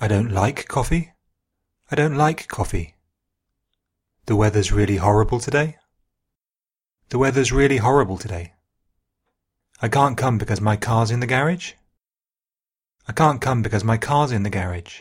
I don't like coffee. I don't like coffee. The weather's really horrible today. The weather's really horrible today. I can't come because my car's in the garage. I can't come because my car's in the garage.